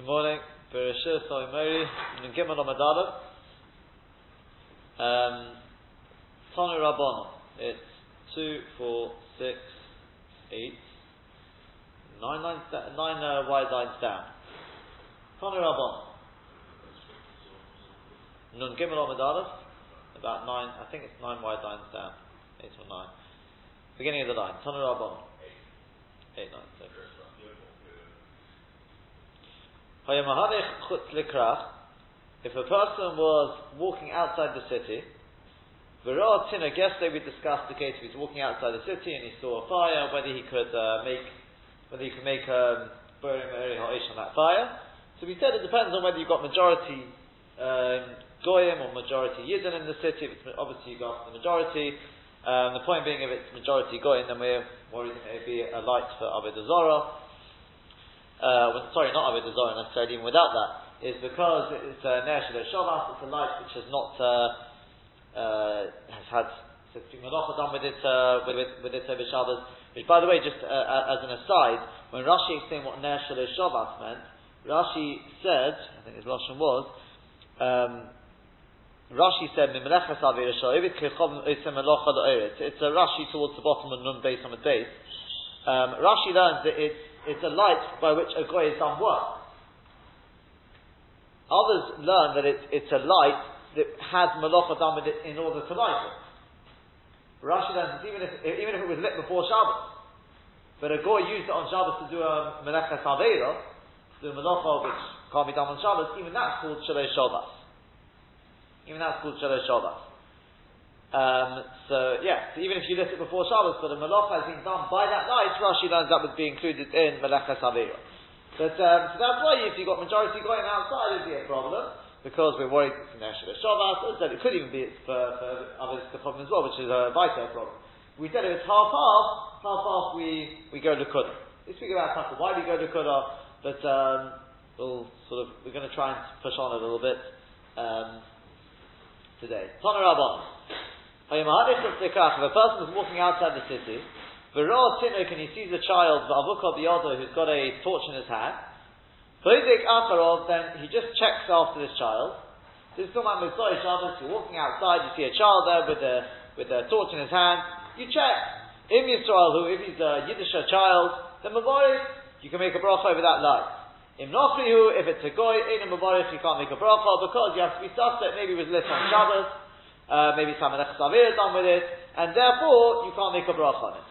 Good morning. Bereshit Soimeri, Gimel Amadalov. Um, Tanu Rabban. It's two, four, six, eight, nine lines, da- nine uh, wide lines down. Tanu. Nun Gimel Amadalov. About nine, I think it's nine wide lines down. Eight or nine. Beginning of the line. Tanu Rabban. Eight lines. Okay. If a person was walking outside the city, yesterday we discussed the case if he's walking outside the city and he saw a fire, whether he could uh, make whether he could make a um, on that fire. So we said it depends on whether you've got majority um, goyim or majority yidden in the city. If it's, obviously you got the majority. Um, the point being, if it's majority goyim, then we're worried it may be a light for Avodah Zorah uh, well, sorry, not Avodah Zorah necessarily, even without that, is because it's a Ner Shavas, it's a light which has not, uh, uh, has had Malacha done with it, uh, with, with, with it over. Which, by the way, just uh, uh, as an aside, when Rashi explained what Ner Shelo Shavas meant, Rashi said, I think his Lashon was, um, Rashi said, It's a Rashi towards the bottom of Nun base on the base. Um, Rashi learns that it's it's a light by which a goy has done work. Others learn that it's, it's a light that has malacha done with it in order to light it. Rashi learns even if, even if it was lit before Shabbos, but a goy used it on Shabbos to do a melecha savera, to do a malacha which can't be done on Shabbos, even that's called Shalei Shabbos. Even that's called Shalei Shabbos. Um, so yeah, so even if you list it before Shabbos, but a malacha has been done by that night, Rashi learns that would be included in Melecha Savira. But um, so that's why if you've got majority going outside, it'd be a problem because we're worried it's an Eshel Shabbos. It could even be for, for others the problem as well, which is a vital problem. We said if it's half half, half half we we go Lukuda. We speak about Taka, why we go Lukuda, but um, we'll sort of we're going to try and push on a little bit um, today. Tana Rabban. If a person is walking outside the city, and he sees a child, who's got a torch in his hand, then he just checks after this child. This is Shabbos, you're walking outside, you see a child there with a, with a torch in his hand, you check. Im Yisrael, who, if he's a Yiddish child, then you can make a bracha over that light. Im Nochrihu, if it's a Goy, in a Mavarich, you can't make a bracha because you have to be suspect, maybe it was lit on Shabbos, uh, maybe some Melech Savir is done with it, and therefore you can't make a bracha on it.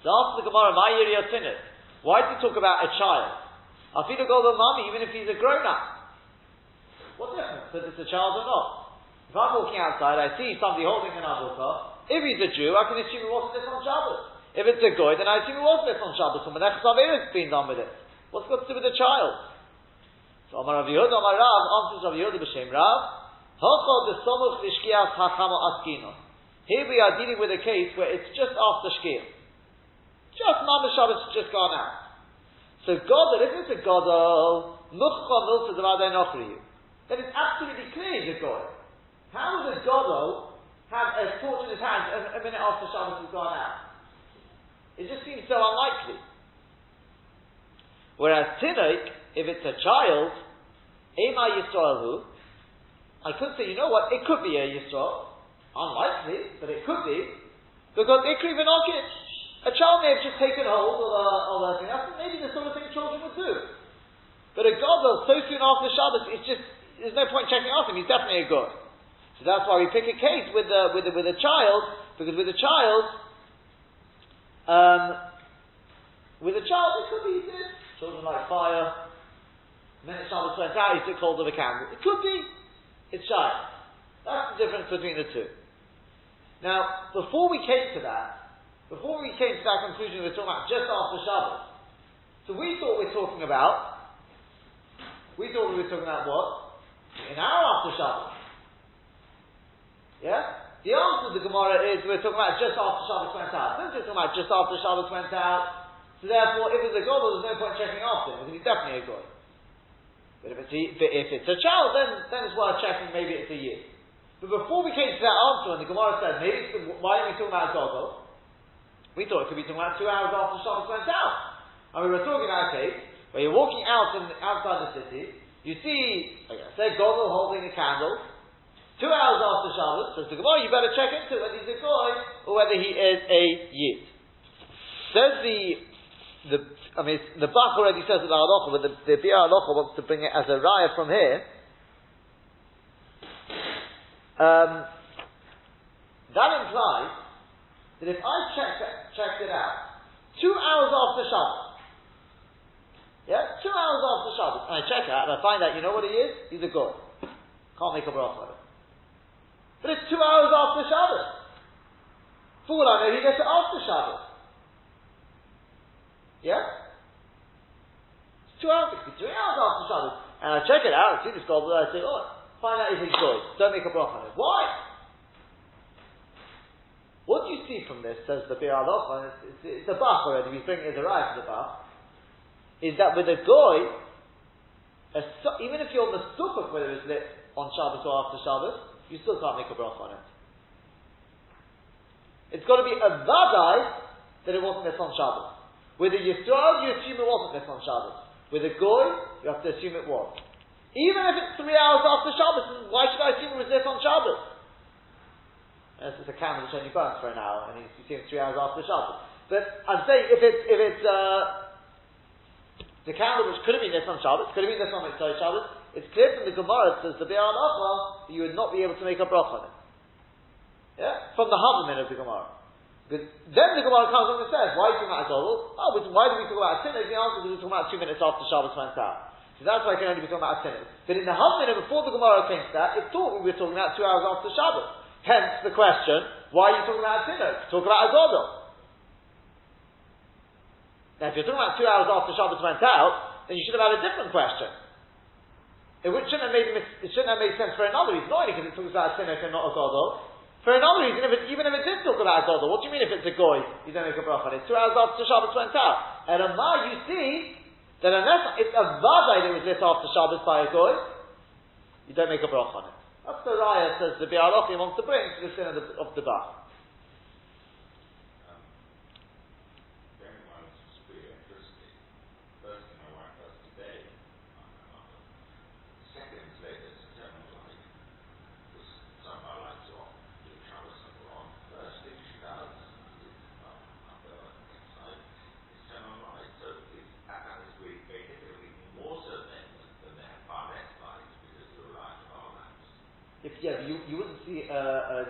So after the Gemara, my Yiriyot why did he talk about a child? Afilu Golden Mami, even if he's a grown up. What difference whether it's a child or not? If I'm walking outside, I see somebody holding an avocado. If he's a Jew, I can assume he wasn't this on Shabbos. If it's a goy, then I assume it was this on Shabbos. So Melech Savir has been done with it. What's got to do with the child? So Amar Rav Yehuda, Amar Rav, answers Rav Yehuda b'Shem Rav, here we are dealing with a case where it's just after Shkia. Just Mama Shabbos has just gone out. So Godel, if it's a Godel, Muchcha Milsa Devadei Nochriyu, then it's absolutely clear he's a God. How would a Godel have a torch in his hand a, a minute after Shabbos has gone out? It just seems so unlikely. Whereas Tinoik, if it's a child, Ema Yisraelhu, I could say, you know what, it could be a Yisrael. Unlikely, but it could be. Because Ikri Vinokit, a child may have just taken hold of a, of a thing. That's maybe the sort of thing children would do. But a God so soon after Shabbos, it's just, there's no point checking after him. He's definitely a God. So that's why we pick a case with a, with a, with a child, because with a child, um, with a child, it could be this. Children like fire. Minute Shabbos went out, he took hold of a candle. It could be. It's shy. That's the difference between the two. Now, before we came to that, before we came to that conclusion we're talking about just after Shabbos, so we thought we are talking about, we thought we were talking about what? An hour after Shabbos. Yeah? The answer to the Gemara is we're talking about just after Shabbos went out. Since we're talking about just after Shabbos went out, so therefore, if it's a God, there's no point checking after he's definitely a God. But if it's a, if it's a child, then, then it's worth checking, maybe it's a year. But before we came to that answer, and the Gemara said, maybe why are we talking about Gogo? We thought it could be talking about two hours after Shabbos went out. And we were talking about a case where you're walking out in, outside the city, you see, like I said, Gogol holding a candle, two hours after Shabbos, says the Gemara, you better check into whether he's a Goy or whether he is a Yid. Says the, the, I mean, the Bach already says it halacha, but the, the Biur halacha wants to bring it as a raya from here. Um, that implies that if I checked it, checked it out, two hours after Shabbos, yeah, two hours after Shabbos, and I check it out and I find out, you know what he is? He's a god. Can't make a bracha on it. But it's two hours after Shabbos. For all I know, he gets it after Shabbos. Yeah? It's two hours, it could be three hours after Shabbos. And I check it out, I see this god, and I say, oh, find out if he's good. Don't make a bracha on it. Why? What do you see from this, says the Biur Halacha, it's, it's, it's a Bach already, he's bringing it a right to the Bach, is that with a Goy, a, even if you're Sukkot whether it's lit on Shabbos or after Shabbos, you still can't make a bracha on it. It's got to be a Vadai that it wasn't lit on Shabbos. With a Yisrael, you assume it wasn't lit on Shabbos. With a Goy, you have to assume it was. Even if it's three hours after Shabbos, why should I assume it was lit on Shabbos? It's a candle which only burns for an hour, and he's, you three hours after Shabbos. But I'm saying if it's if it's uh, the candle which could have been this on Shabbos, could have been this on Motzei Shabbos, it's clear from the Gemara it says the Be'al that you would not be able to make a bracha on it. Yeah, from the Havamin of the Gemara. Because then the Gemara comes along and says, why are you talking about a Godel? Oh, why do we talk about a sinner? The answer is we're talking about two minutes after Shabbos went out. So that's why I can only be talking about a sinner. But in the Havamin before the Gemara came to that, it thought we were talking about two hours after Shabbos. Hence the question, why are you talking about Tinok? Talk about Agodol. Now if you're talking about two hours after Shabbos went out, then you should have had a different question. It shouldn't have made, it shouldn't have made sense for another reason, not only because it talks about Tinok and not Agodol, for another reason, if it, even if it did talk about Agodol, what do you mean if it's a Goy, you don't make a bracha on it? Two hours after Shabbos went out. And on you see that unless it's a Vadai that was lit after Shabbos by a Goy, you don't make a bracha on it. That's the raya says the Biur wants to bring to the sin of the, of the bar. yeah, you, you wouldn't see a, a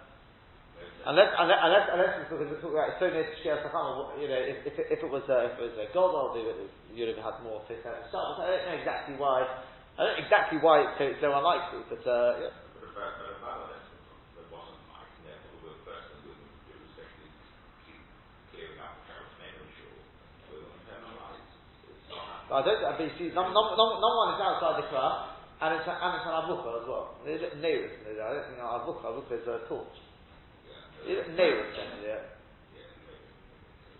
Unless, unless, unless, unless it's because it's, it's so near to Shkia Sachama, you know, if, if, if it was a, if it was a gold you'd have had more fit out of I don't know exactly why. I don't know exactly why it's so, so unlikely, but uh, yeah. I don't. But you see, number one is outside the class, and it's and it's an avuka as well. There's nearest. I don't think avuka. Avuka is a torch. Neighbor yeah.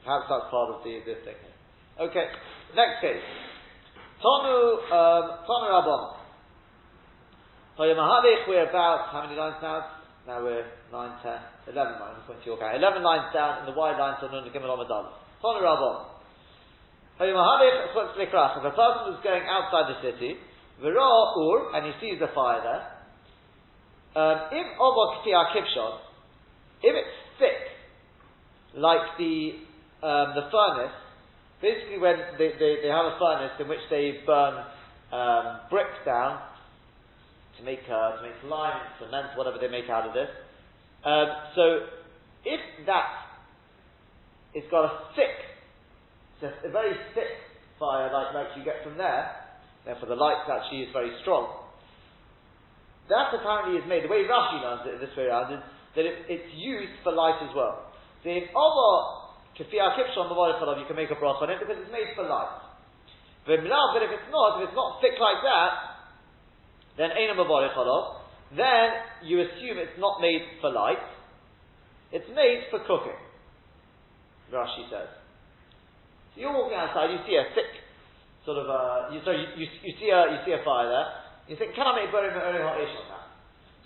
Perhaps that's part of the, the thing. Okay, next case. Tonu, um, Tonu Rabban. We're about, how many lines now? Now we're 9, 10, 11 lines, according to your count. 11 lines down in the wide line, so Nun Gimel Omadal. Tonu Rabban. If a person is going outside the city, V'ra Ur, and he sees the fire there, um, if Obok Kipshon, if it's thick, like the um, the furnace, basically when they, they, they, have a furnace in which they burn um, bricks down to make uh, to make lime, cement, whatever they make out of this. Um, so if that it's got a thick, a, a very thick fire like, like you get from there, therefore the light actually is very strong. That apparently is made, the way Rashi learns it this way around is that it, it's used for light as well. So in over kafir kipshon you can make a broth on it because it's made for light. But if it's not, if it's not thick like that, then Eina Mavarich Olav, then you assume it's not made for light, it's made for cooking. Rashi says. So you're walking outside, you see a thick sort of uh, you, sorry, you, you, you, see a you see a fire there. You think, can I make bari me'ori ha'ish on that?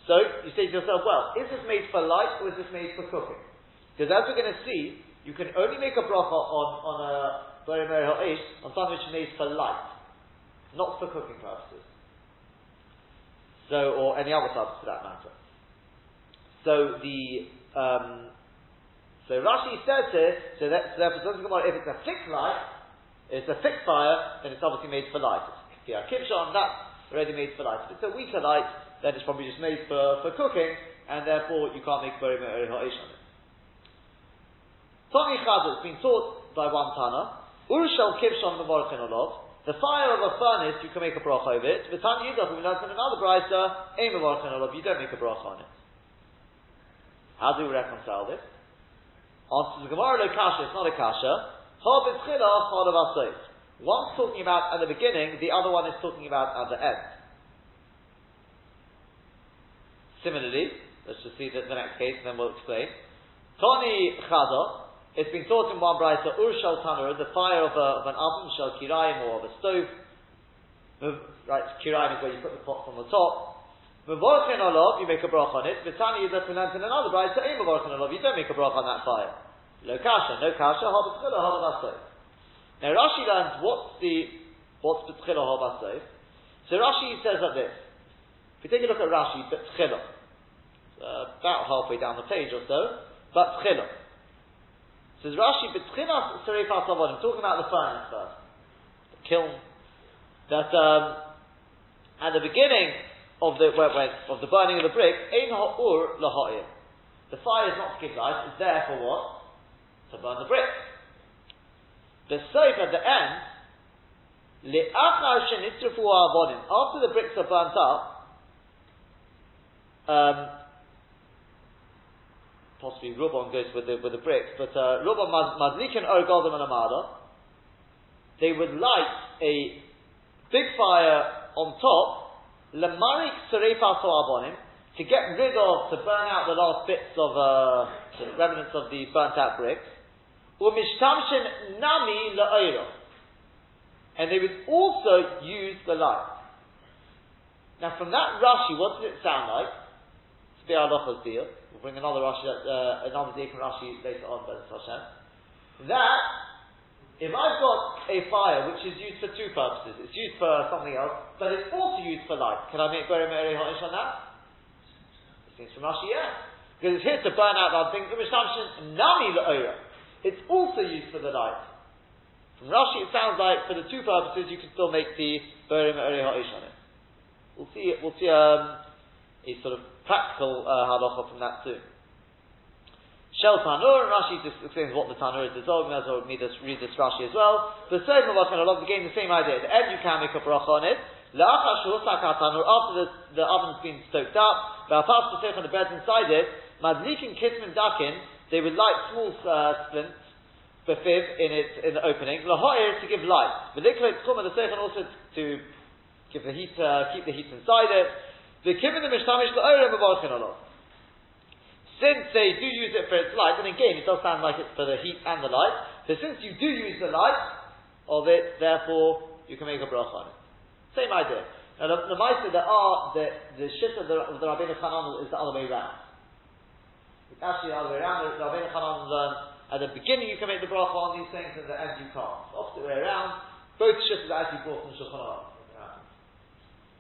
So you say to yourself, well, is this made for light or is this made for cooking? Because as we're going to see, you can only make a bracha on on a bari me'ori ha'ish on something which is made for light, not for cooking purposes. So, or any other purpose for that matter. So the um, so Rashi says here, so, that, so therefore, if it's a thick light, it's a thick fire, then it's obviously made for light. You have kibshon, that's already made for light. If it's a weaker light, then it's probably just made for, for cooking, and therefore you can't make very ha'ish on it. Tani Chazal has been taught by one Tana, Urshal kibshon mevorchin olov, the fire of a furnace, you can make a bracha over it. V'tan yidach, we learned in another brisa, aim mevorchin olov, you don't make a bracha on it. How do we reconcile this? Answers the Gemara, no kasha, it's not a kasha. One's talking about at the beginning, the other one is talking about at the end. Similarly, let's just see the, the next case and then we'll explain. Tony Chada, it's been taught in one brisa, Urshal Tanur, the fire of, a, of an oven, Shal Kiraim or of a stove. Right, Kiraim is where you put the pot from the top. Mevorchen olav, you make a brach on it. Vitani Yudah Kulant in another bride, so Ein Mevorchen olav, you don't make a brach on that fire. Lo kasha, no kasha, ha b'asayv. Now Rashi learns what's the, what's b'tchila, ha b'asayv. So Rashi says like this. If you take a look at Rashi, b'tchila, uh, about halfway down the page or so, but tchila. Says Rashi, serefat avodim, talking about the furnace first, the kiln, that um, at the beginning, of the where, where, of the burning of the brick, ein ha'ur. The fire is not to give light; it's there for what? To burn the brick. The soap at the end. After the bricks are burnt up, um, possibly Rubon goes with the with the bricks, but uh, Rubon mazlikin or golden amada. They would light a big fire on top Lamarik Serefa Soabonim, to get rid of, to burn out the last bits of, uh, the remnants of the burnt out bricks, Umishtamshin Nami La'oiro. And they would also use the light. Now from that Rashi, what does it sound like? Deal. We'll bring another Rashi, uh, another Deacon Rashi later on, but Hashem. That if I've got a fire which is used for two purposes, it's used for something else, but it's also used for light, can I make Beri Meri Honish on that? It seems from Rashi, yeah. Because it's here to burn out that thing, Nami. It's also used for the light. From Rashi, it sounds like for the two purposes, you can still make the Beri Meri Honish on it. We'll see, we'll see um, a sort of practical uh, halacha from that too. Shel Tanur, Rashi just explains what the Tanur is as well read this, read this Rashi as well. The third of to love again the same idea. The end you can make a bracha on it. After the, the oven's been stoked up, the on the bread's inside it, Madlikin Kismin Dakin, they would light small uh, splints, befiv in its in the opening. Lahoir to give light. Veliklet Kuma the second also to give the heat, uh, keep the heat inside it. The the Mishtamish Allah. Since they do use it for its light, and again, it does sound like it's for the heat and the light, so since you do use the light of it, therefore, you can make a bracha on it. Same idea. Now, the, the Maisa, there are, the, the shift of the, of the Rabbeinu Chanan is the other way around. It's actually the other way around. The Rabbeinu Chanan learned at the beginning you can make the bracha on these things, and at the end you can't. Opposite way around. Both shifts are actually brought from Shulchan Aruch.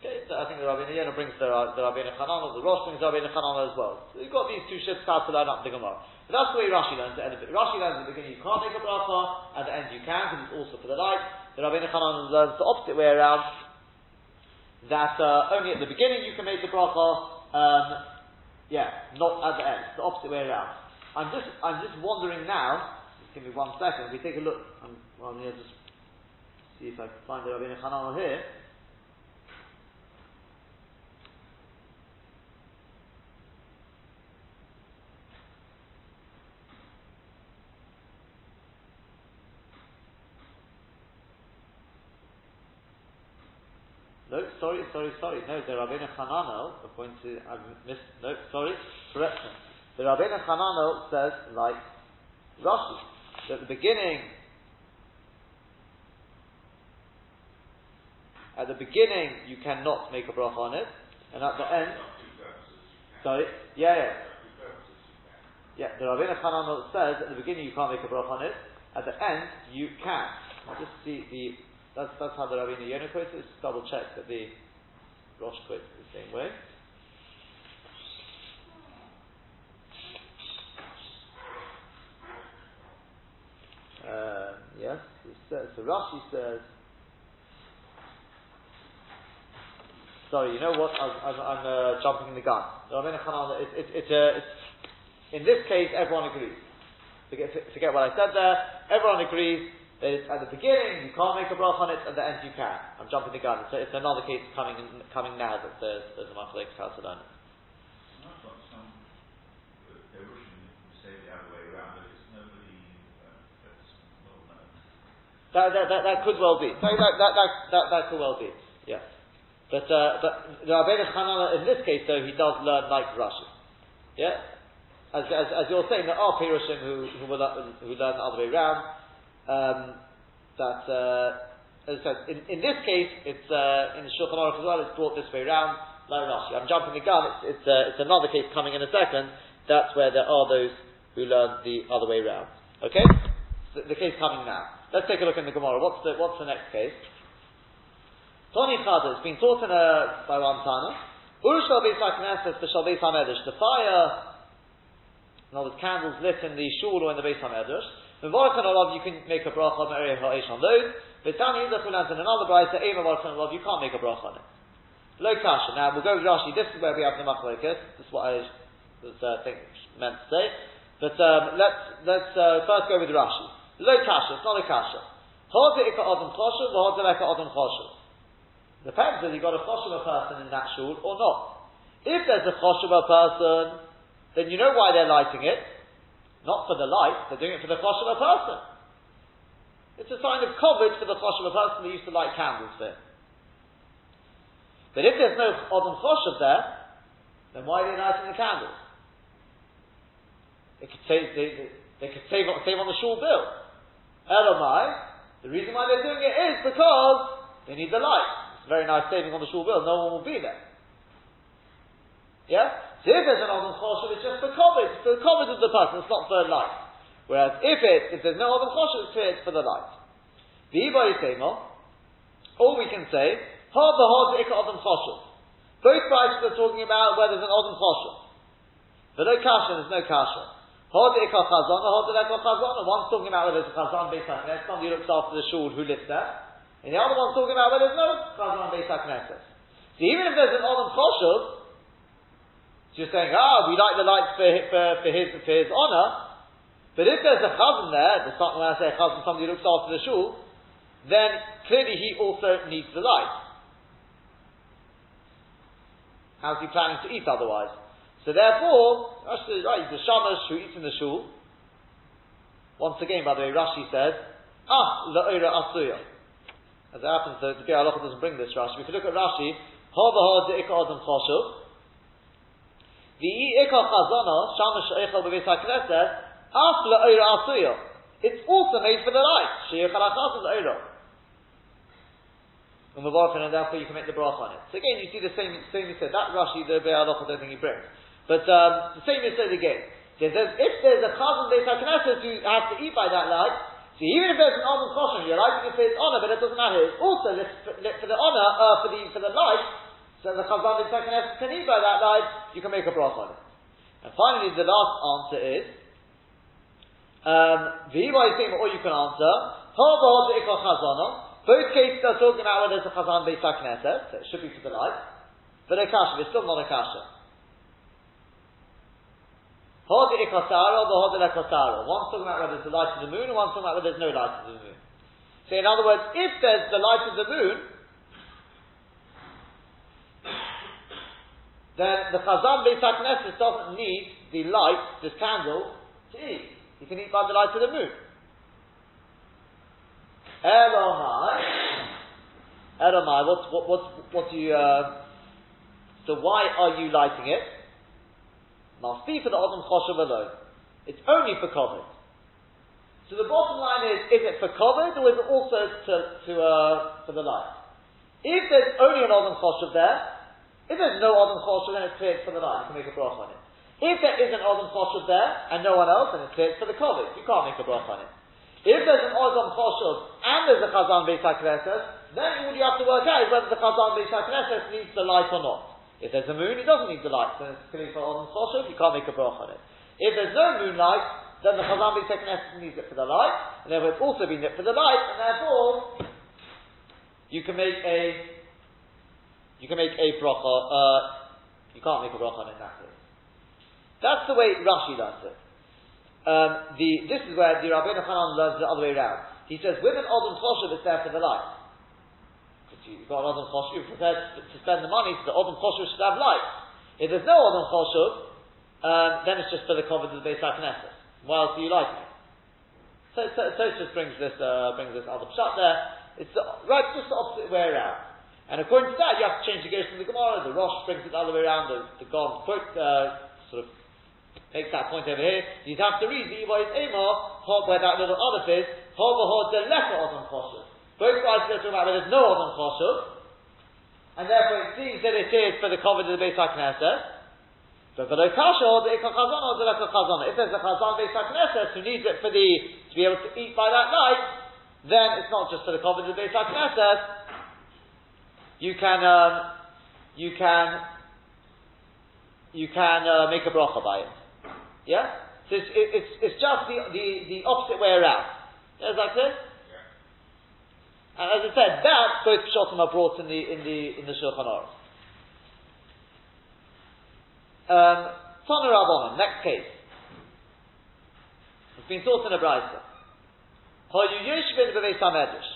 Okay, so I think the Rabbi Yonah brings the, the Rabbi Chanana, the Rosh brings the Rabbi Chanana as well. So you've got these two ships how to line up the Gemara. But that's the way Rashi learns it. Rashi learns at the beginning you can't make a bracha, at the end you can, because it's also for the light. The Rabbi Chanana learns the opposite way around, that uh, only at the beginning you can make the bracha, um, yeah, not at the end. The opposite way around. I'm just, I'm just wondering now, just give me one second, if we take a look, I'm, well, I'm just see if I can find the Rabbi Chanana here. No, sorry, sorry, sorry. No, the Rabbeinu Hananel, according to, I've missed, no, sorry, correction. The Rabbeinu Hananel says, like Rashi, at the beginning, at the beginning you cannot make a bracha on it, and at the end, sorry, yeah, yeah. Yeah, the Rabbeinu Hananel says at the beginning you can't make a bracha on it, at the end you can. I'll just see the that's, that's how the Rabbeinu Yonah quotes it. Just double check that the Rosh quotes the same way. Um, yes, he says, so Rashi says, sorry, you know what, I'm, I'm, I'm uh, jumping in the gun. It's, it's, it's, uh, it's, in this case, everyone agrees. Forget, forget what I said there. Everyone agrees at the beginning you can't make a bracha on it, at the end you can. I'm jumping the gun. So it's another case coming coming now that there's, there's a machlek to learn it. That, that, that, that could well be. that, that, that, that, that could well be. Yes. But, uh, but the Rabbeinu Hanana, in this case, though, he does learn like Rashi. Yeah? As, as, as you're saying, there are Pirushim who, who, will, who learn the other way around um, that, uh, as I said, in, in this case, it's uh, in Shulchan Aruch as well. It's brought this way Rashi. I'm jumping the gun. It's it's, uh, it's another case coming in a second. That's where there are those who learn the other way around. Okay, so the case coming now. Let's take a look in the Gemara. What's the what's the next case? Tony Chada has been taught in a, by one Tana. Beis HaKnesses the Beis HaMedrash. The fire, in other words, candles lit in the shul or in the Beis HaMedrash. Mevorachan olav, you can make a bracha on area ha'ish on those. But Tani Yidach learns in another brayta, Eva Mevorachan olav, you can't make a bracha on it. Lo kasha. Now we'll go with Rashi. This is where we have the machlokas. This is what I was uh, think meant to say. But um, let's let's uh, first go with Rashi. Lo kasha. It's not a kasha. Hode ika adam choshev, hode ika adam choshev. Depends whether you've got a choshev person in that shul or not. If there's a choshev person, then you know why they're lighting it. Not for the light, they're doing it for the chosh of a person. It's a sign of coverage for the chosh of a person they used to light candles for. But if there's no Odom Choshev there, then why are they lighting the candles? They could save, they, they could save, save on the shul bill. Elamai, the reason why they're doing it is because they need the light. It's very nice saving on the shul bill, no one will be there. Yeah? If there's an Odom Choshev, it's just for kovod, it's for the kovod of the person, it's not for light. Whereas if it, if there's no Odom Choshev, it's for the light. The Ibai Seymour, oh, all we can say, Ha v'ha Ika Odom Choshev. Both prices are talking about whether there's an Odom Choshev. But no kasha, there's no kasha. Hod Ika Chazana, Hod Ika Chazana. One's talking about whether there's a Chazan Beis HaKnesses, somebody who looks after the shul who lives there. And the other one's talking about whether there's no Chazan Beis HaKnesses. So even if there's an Odom Choshev, just saying, ah, we like the lights for, for, for his for his honor. But if there's a chazan there, the when I say chazan, somebody looks after the shul, then clearly he also needs the light. How's he planning to eat otherwise? So therefore, right, the shamash who eats in the shul. Once again, by the way, Rashi says, ah, la'ira asuya. As it happens, the, the Biur doesn't bring this Rashi. If you look at Rashi, ha v'ha de'ika adam chashuv, the ikar chazana, shamash eichel bebeis hakneset, af le'oira asuya. It's also made for the light. And therefore you can make the bracha on it. So again, you see the same, same you said. That Rashi, the Halacha, I don't think he brings. But um, the same is said again. If there's, if there's a chazan beis hakneset who has to eat by that light, so even if there's an almond choshen, you're lighting it for his honor, but it doesn't matter. It's also for, for the honor, uh, for the for the light, so the Chazan in eat by that light, you can make a broth on it. And finally, the last answer is, um, or you can answer, both cases are talking about whether it's a Chazan Beis HaKnesset, so it should be for the light, but a kasha, it's still not a kasha. Hod ikosaro, the hod ikosaro. One's talking about whether it's the light of the moon, and one's talking about whether there's no light of the moon. So in other words, if there's the light of the moon, then the Chazan Beis HaKnesses doesn't need the light, this candle, to eat. He can eat by the light of the moon. Elohai. Edomai, what, what, what, what do you, uh, so why are you lighting it? Must be for the Odom Choshev alone. It's only for kovod. So the bottom line is, is it for kovod or is it also to, to uh, for the light? If there's only an Odom Choshev there, if there's no Odom Choshev, then it's clear for the light. You can make a broch on it. If there is an Odom Choshev there and no one else, then it's clear for the kovod. You can't make a broch on it. If there's an Odom Choshev and there's a Chazan Beis HaKnesses, then all you have to work out is whether the Chazan Beis HaKnesses needs the light or not. If there's a moon, it doesn't need the light, so it's clearly for Odom Choshev, you can't make a broch on it. If there's no moonlight, then the Chazan Beis HaKnesses needs it for the light, and therefore it's also been lit for the light, and therefore you can make a you can make a bracha. Uh, you can't make a bracha on it in that case. That's the way Rashi learns it. Um, the, this is where the Rabbeinu Hanan learns the other way around. He says, women Odom Choshev, it's there for the light. Because you've got Odom Choshev, you're prepared to spend the money, so the Odom Choshev should have light. If there's no Odom Choshev, um, then it's just for the cover of the Beis HaKnesses. Why else are you lighting it? So, so, so it just brings this, uh, brings this other shot there. It's the, right, just the opposite way around. And according to that, you have to change the gears from the Gemara. The Rosh brings it the other way around. The, the God quote, uh, sort of makes that point over here. You'd have to read the Ivois Amor, where that little other is, Hobaho de Lecha Odom Choshev. Both guys are talking about where there's no Odom Choshev, and therefore it seems that it is for the cover of the Beis HaKnesset. But for the kasha or the chazan or the chazan, if there's a chazan Beis HaKnesset who needs it for the to be able to eat by that night, then it's not just for the cover of the Beis HaKnesset, you can um, you can you can uh, make a bracha by it. Yeah, so it's, it, it's, it's just the, the, the opposite way around. Is that clear? And as I said, that both pshatim are brought in the in the in the Shulchan Aruch. Um, Tana Rabbanon, next case. It's been taught in a brayso. Hoyu Yeshvin b'Beis Hamedrash.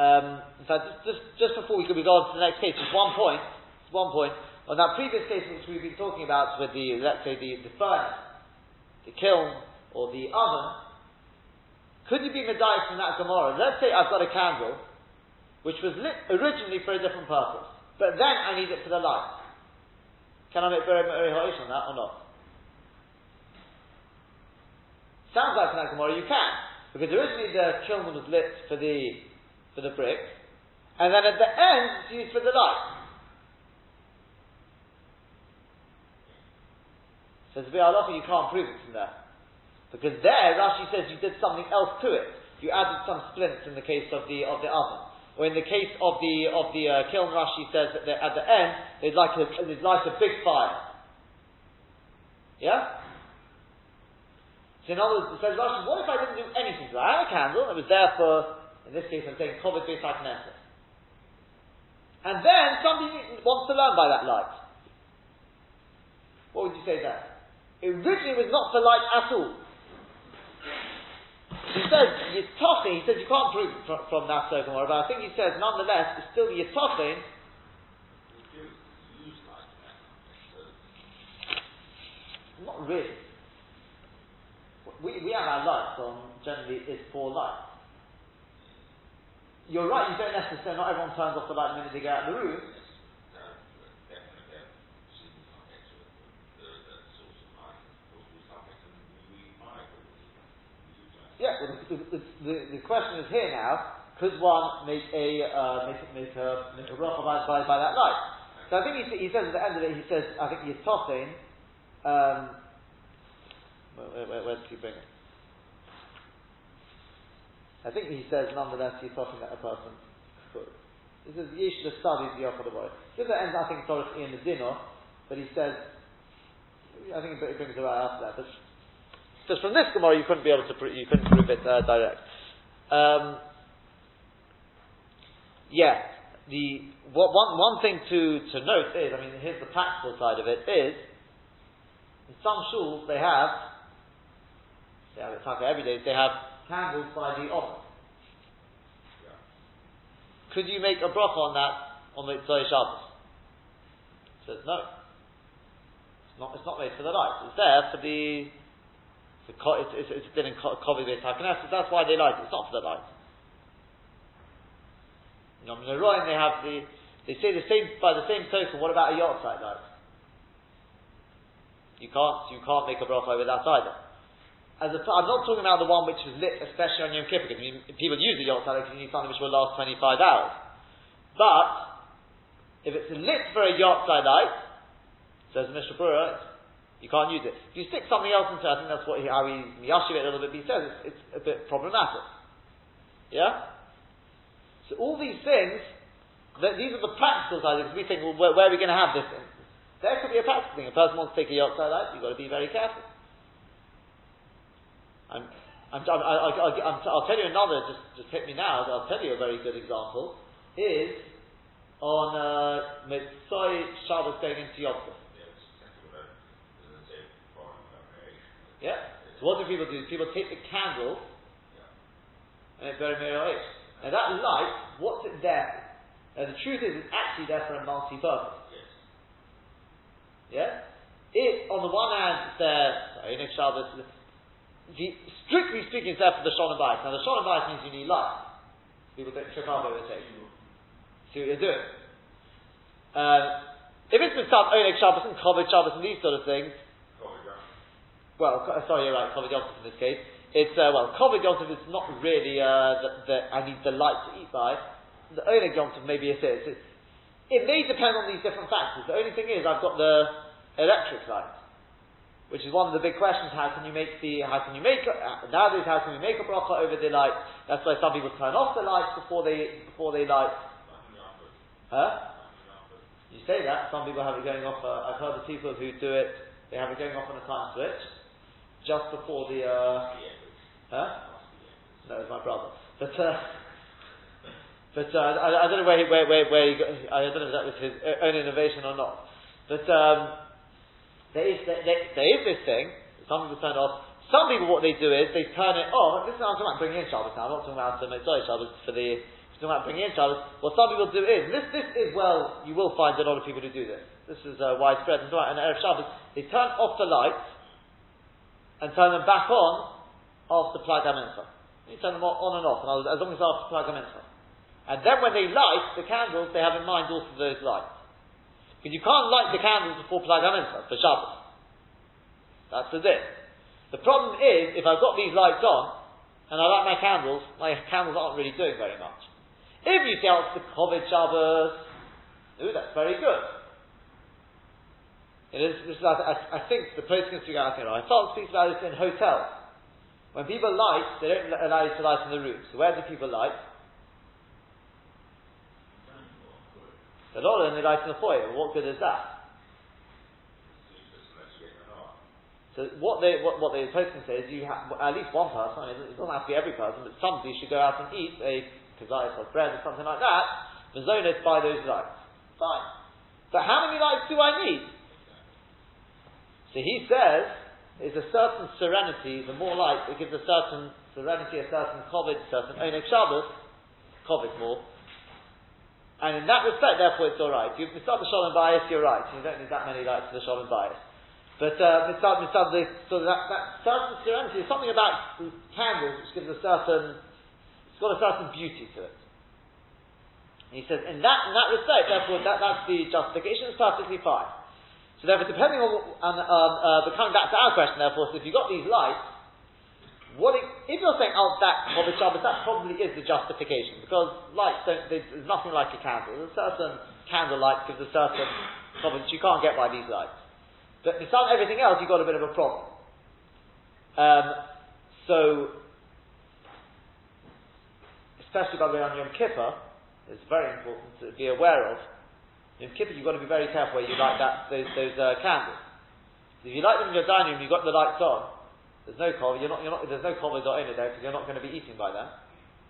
Um, in fact, just, just, before we could go on to the next case, just one point, one point. Just one point, on that previous case which we've been talking about with the, let's say, the, the furnace, the kiln, or the oven, could you be medayik from that Gemara? Let's say I've got a candle, which was lit originally for a different purpose, but then I need it for the light. Can I make very, very on that or not? Sounds like from that Gemara you can, because originally the kiln was lit for the for the brick, and then at the end it's used for the light. So Says so, Halacha, you can't prove it from there. Because there, Rashi says you did something else to it. You added some splints in the case of the of the oven. Or in the case of the of the uh, kiln, Rashi says that at the end they'd like a, they'd like a big fire. Yeah. So in other words, it says Rashi, what if I didn't do anything to that? I had a candle, it was there for in this case, I'm saying Kovet Beis HaKnesset. And then somebody wants to learn by that light. What would you say there? It originally was not for light at all. He says Yitochin, he says you can't prove from, from that circle, but I think he says nonetheless it's still Yitochin. Not really. We, we have our lights on generally is for light you're right, you don't necessarily, not everyone turns off the light the minute they get out of the room. Yeah, well, the, the, the, the, question is here now, could one make a, uh, make, make a, make a bracha by, by, by, that light? So I think he, he says at the end of it, he says, I think he's tossing, um, where, where, where, does he bring it? I think he says nonetheless he's talking about a person. He says Yesh the studies the Boy. This ends I think historically in the dinner, but he says I think it brings it right after that. But just from this Gemara you couldn't be able to pro- you couldn't prove it uh, direct. Um, yeah, the what, one one thing to to note is I mean here's the practical side of it is in some shuls they have they have it every day they have candles by the oven. Yeah. Could you make a bracha on that on the Tzoi Shabbos? Says no. It's not. It's not made for the light. It's there for the. the it's, it's, it's been in Kovi Beit That's why they light it. It's not for the light. know, Menorah, they have the, they say the same, by the same token, what about a yahrzeit light? You can't, you can't make a bracha with that either. As a, I'm not talking about the one which was lit, especially on Yom Kippur, because people use the yahrzeit because you need something which will last 25 hours. But, if it's lit for a yahrzeit light, says Mishnah Berurah, you can't use it. If you stick something else into it, I think that's what he, how he yashiv a little bit, he says it's, it's a bit problematic. Yeah? So all these things, that these are the practical sides, because we think, well, where, where are we going to have this? There could be a practical thing. A person wants to take a yacht light, you've got to be very careful. I'm, I'm, i will tell you another, just, just hit me now, I'll tell you a very good example, is on uh, Motzei Shabbos going into Yom Yeah? So what do people do? People take the candle and it's very mirror Now that light, what's it there? Now the truth is, it's actually there for a multi-purpose. Yeah? It, on the one hand, it's there, sorry, Shabbos, strictly speaking, it's there for the Shalom Bayis. Now, the Shalom Bayis means you need light. People don't trip up over the tape. See what you're doing. Uh, if it's been some Oneg Shabbos and Kovod Shabbos and these sort of things, well, sorry, you're right, Kovod Yom in this case. It's, uh, well, Kovod Yom is not really, uh, the, the, I need the light to eat by. The Oneg Yom maybe it is. It, it may depend on these different factors. The only thing is, I've got the electric light which is one of the big questions. How can you make the? How can you make uh, nowadays? How can we make a bracha over the light? That's why some people turn off the lights before they before they light. Huh? You say that some people have it going off. Uh, I've heard of people who do it. They have it going off on a time switch just before the. Uh, huh? No, it's my brother. But. Uh, but uh, I, I, don't know where he, where, where, where he got, I don't know if that was his own innovation or not. But um, there is, there, there is this thing, some people turn off. Some people, what they do is, they turn it off. This is I'm talking about bringing in Shabbos now. I'm not talking about the Motzei Shabbos for the, I'm talking about bringing in Shabbos. What some people do is, this, this is, well, you will find a lot of people who do this. This is uh, widespread. And in Erev Shabbos, they turn off the lights and turn them back on after Plag HaMincha. You turn them on and off, and as long as after Plag HaMincha. And then when they light the candles, they have in mind also those lights. Because you can't light the candles before Plag HaMincha for Shabbos. That's the din. The problem is, if I've got these lights on, and I light my candles, my candles aren't really doing very much. If you say, oh, it's the Kovod Shabbos, ooh, that's very good. It is, this is I, I, think the post can figure out, I thought speaks about this in hotels. When people light, they don't allow you to light in the room. So where do people light? The lot of them they light in the foyer. What good is that? So what they what, what they supposed to say is you have at least one person. It doesn't have to be every person, but somebody should go out and eat a kazayas or bread or something like that. The zone is by those lights. Fine. But how many lights do I need? So he says, is a certain serenity. The more light, it gives a certain serenity, a certain kovod, a certain onik Shabbos, kovod more. And in that respect, therefore, it's all right. You start the Shalom Bayis, you're right. You don't need that many lights for the Shalom Bayis. But uh, the, so that, that certain serenity is something about candles which gives a certain, it's got a certain beauty to it. And he says, in that in that respect, therefore, that, that's the justification. It's perfectly fine. So therefore, depending on, on, on uh, but coming back to our question, therefore, so if you've got these lights, what it, if you're saying, oh, that Hobbit Shabbos, that probably is the justification, because lights don't, there's nothing like a candle. There's a certain candle light gives a certain Hobbit, you can't get by these lights. But besides everything else, you've got a bit of a problem. Um, so, especially by the way on Yom Kippur, it's very important to be aware of. Yom Kippur, you've got to be very careful where you light that, those, those uh, candles. If you light them in your dining room, you've got the lights on, there's no cover, you're not, you're not, there's no cover or owner there because you're not going to be eating by them.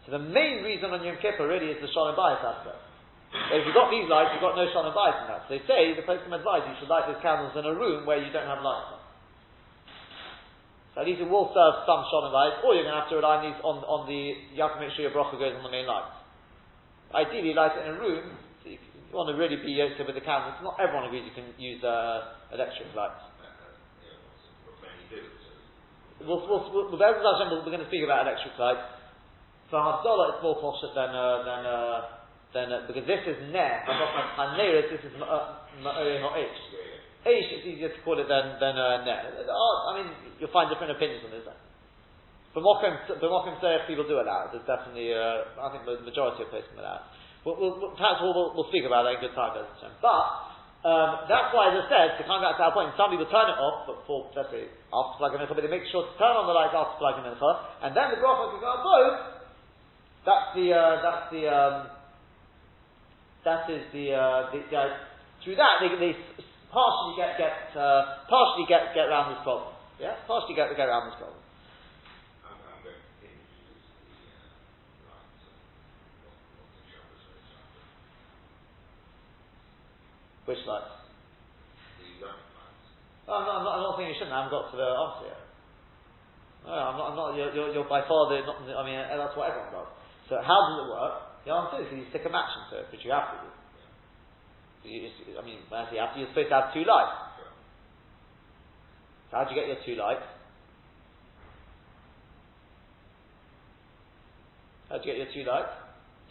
So the main reason on Yom Kippur really is the Shalom Bayis aspect. If you've got these lights, you've got no Shalom Bayis in that. So they say, the Poskim advise you should light those candles in a room where you don't have lights. So at least it will serve some Shalom Bayis, or you're going to have to rely on these, on, on the, you have to make sure your bracha goes on the main lights. Ideally, light it in a room, so you, you want to really be yoked with the candles. Not everyone agrees you can use uh, electric lights. We'll, we'll, we'll, we're going to speak about electric lights. For Havdalah, it's more posh than, uh, than, uh, then uh, because this is ne, haneris, this is ma'ori ha'ish. Ish, it's easier to call it than than uh, ne. I mean, you'll find different opinions on this. B'mokim Seich people do allow it. There's definitely, uh, I think the majority of places allow it. We'll, we'll, perhaps we'll, we'll, we'll, speak about that in good time, But um, that's why, as I said, to come back to our point, some people turn it off but for, let's say, after plag hamincha, but they make sure to turn on the lights after plag hamincha, and then the bracha can go on both. That's the, uh, that's the, um, that is the, uh, the, the uh, through that they, they partially get, get, uh, partially get, get around this problem. Yeah? Partially get, get around this problem. Which lights? Oh, I'm, not, I'm, not, I'm not saying you shouldn't. I haven't got to the answer yet. No, I'm not. I'm not you're, you're, you're by far the. Not, I mean, that's what everyone does. So how does it work? The answer is you stick a match into it, which you have to do. You, I mean, you have to, you're supposed to have two lights. So how do you get your two lights? How do you get your two lights?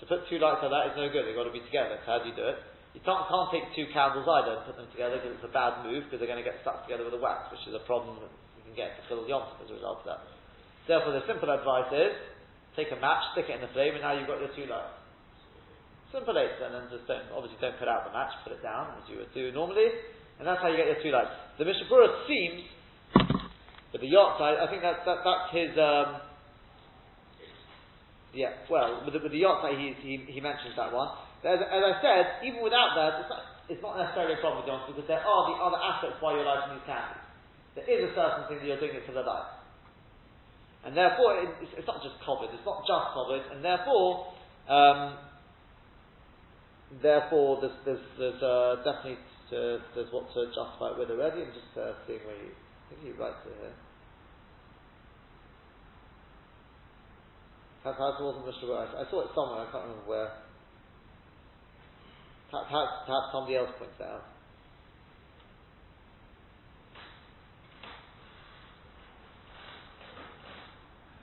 To put two lights like that is no good. They've got to be together. So how do you do it? You can't, can't take two candles either and put them together because it's a bad move because they're going to get stuck together with a wax, which is a problem that you can get to fill the yom as a result of that. Therefore, the simple advice is take a match, stick it in the flame, and now you've got your two lights. Simple eight, and then just don't, obviously don't put out the match, put it down as you would do normally, and that's how you get your two lights. The Mishnah Berurah seems, with the yacht side, I think that's, that, that's his, um, yeah, well, with the, with the yacht side, he, he, he mentions that one. As, as, I said, even without that, it's not, it's not necessarily a problem with Johnson because there are the other aspects why you're lighting these candles. There is a certain thing that you're doing it for the light. And therefore, it, it's, it's, not just covered, it's not just covered, and therefore, um, therefore, there's, there's, there's uh, definitely to, there's what to justify it with already. I'm just uh, seeing where you, I think he writes it here. It wasn't Mr. I saw it somewhere, I can't remember where. Perhaps, perhaps somebody else points out.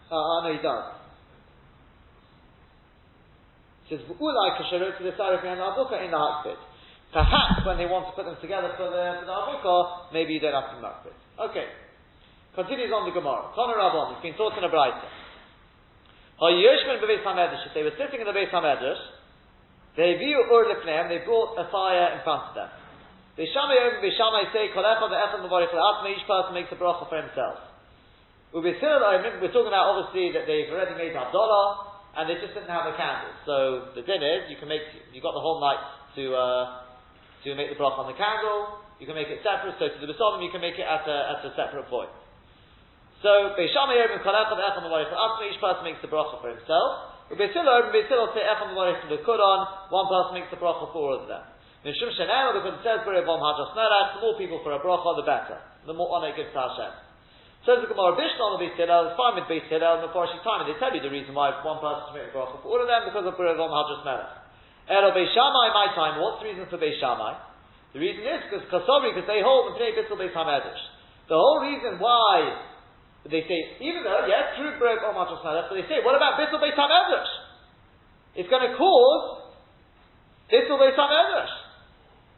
Uh, no, he does. He says, "Ulai kasherut the sarif and abuka in the hakbit." Perhaps when they want to put them together for the for the abuka, maybe you don't have to makbit. Okay. Continues on the Gemara. Connor Rabban, he's been taught in a. If they were sitting in the Beis Hamedrash, they view ur lefneim, they brought a fire in front of them. Beis Shammai over Beis Shammai say, Kol echad ve'echad mevarich le'atme, each person makes a bracha for himself. We're talking about obviously that they've already made Havdalah, and they just didn't have a candle. So the din is, you can make, you've got the whole night to, uh, to make the bracha on the candle, you can make it separate, so to the Besodim you can make it at a, at a separate point. So, Beis Shammai over Kol echad ve'echad mevarich le'atme, each person makes the bracha for himself. Ubesila, Ubesila say Echam the Quran, one person makes the bracha for all of them. Mishum Shenem, because it says Berevom Hadras Melech, the more people for a bracha, the better. The more honor it gives to Hashem. Says the Gemara, Bishna on the Beis Hillel, it's fine with Beis Hillel, and the Farshi time, and they tell you the reason why one person should make a bracha for all of them, because of Berevom Hadras Melech. Ero Beis Shammai, my time, what's the reason for Beis Shammai? The reason is because Kasabri, because they hold the Pnei Bitzel Beis HaMedrash. The whole reason why they say, even though, yes, true break or much but they say, what about Bissel Beis HaMedrash? It's going to cause Bissel Beis HaMedrash.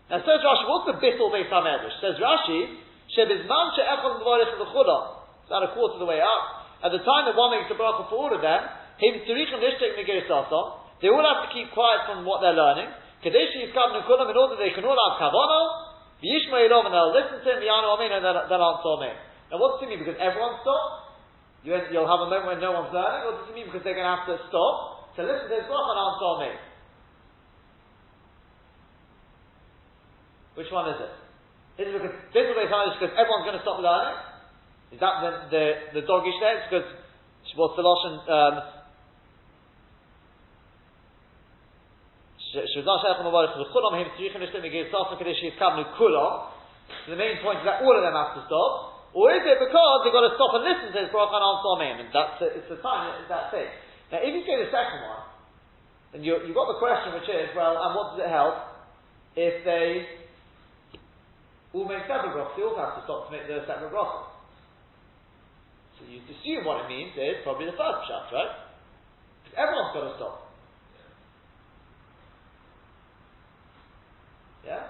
Now says Rashi, what's the Bissel Beis HaMedrash? Says Rashi, Shebizman she'echol dvarich l'chudah. It's about a quarter of the way up. At the time that one makes the bracha for all of them, him tzurichem nishtek megir they all have to keep quiet from what they're learning. Kadesh yiskabnu kulam in order they can all have kavana, v'yishma and they'll listen to him, v'yanu amen, and they'll answer amen. Now, what does it mean? Because everyone stops? You, will have a moment when no one's learning? What does it mean? Because they're going to have to stop to listen to his bracha and answer me. Which one is it? Is it because this is because everyone's going to stop learning? Is that the the, the doggish there? It's because what's the lashon? Um, the main point is that all of them have to stop. Or is it because they've got to stop and listen to his bracha and answer amen? And that's it, it's the time, it's that thing. Now, if you say the second one, then you, you've got the question which is, well, and what does it help if they all make separate brachas? They all have to stop to make their separate brachas. So you assume what it means is probably the first shot, right? Because everyone's got to stop. Yeah?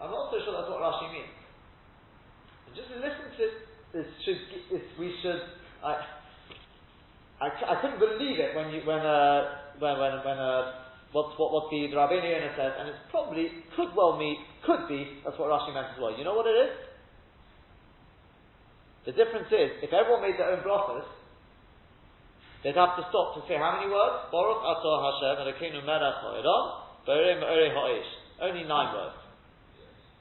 I'm not so sure that's what Rashi means. Just listen to this. Should, we should. I, I, I, couldn't believe it when you when uh, when when when uh, what what what the, rabbi Rabbeinu says, and it's probably could well mean could be that's what Rashi meant as well. You know what it is? The difference is if everyone made their own brachas, they'd have to stop to say how many words? Baruch Atah Hashem Elokeinu Melech Only nine words.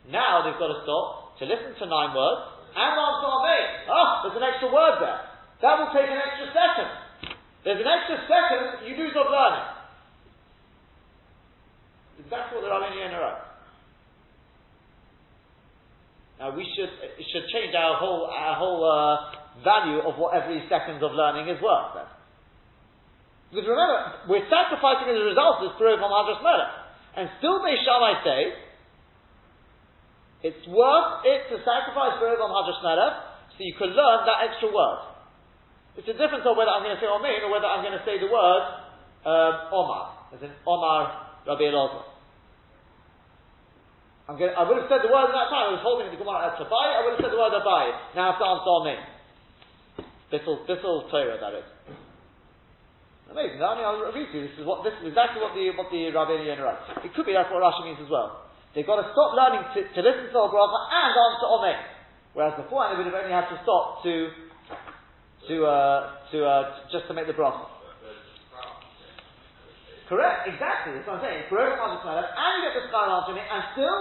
Now they've got to stop to listen to nine words and answer Amen. Ah, there's an extra word there. That will take an extra second. There's an extra second you lose of learning. Exactly what the Rabbeinu wrote. Now we should should change our whole our whole uh, value of what every second of learning is worth. Then. Because remember, we're sacrificing as a result this Purah from Hadras Melech. And still they shall I say, it's worth it to sacrifice from Hadras Melech so you can learn that extra word. It's a difference of whether I'm going to say Omein or whether I'm going to say the word um, Omar, as in Omar Rabbi Elazar. I'm going, I would have said the word at that time. I was holding the Gemara at Tabai. I would have said the word Abai. Now I have to answer Omein. Bissel, Bissel Torah, that is. Amazing. I mean, I'll read you. This is what this is exactly what the what the Rabbi Yonah writes. It could be that's what Rashi means as well. They've got to stop learning to, to listen to the bracha and answer Omein. Whereas before, they would have only had to stop to to uh, to uh, just to make the bracha. Correct, exactly. That's what I'm saying. The and you get the sky answer it, and still,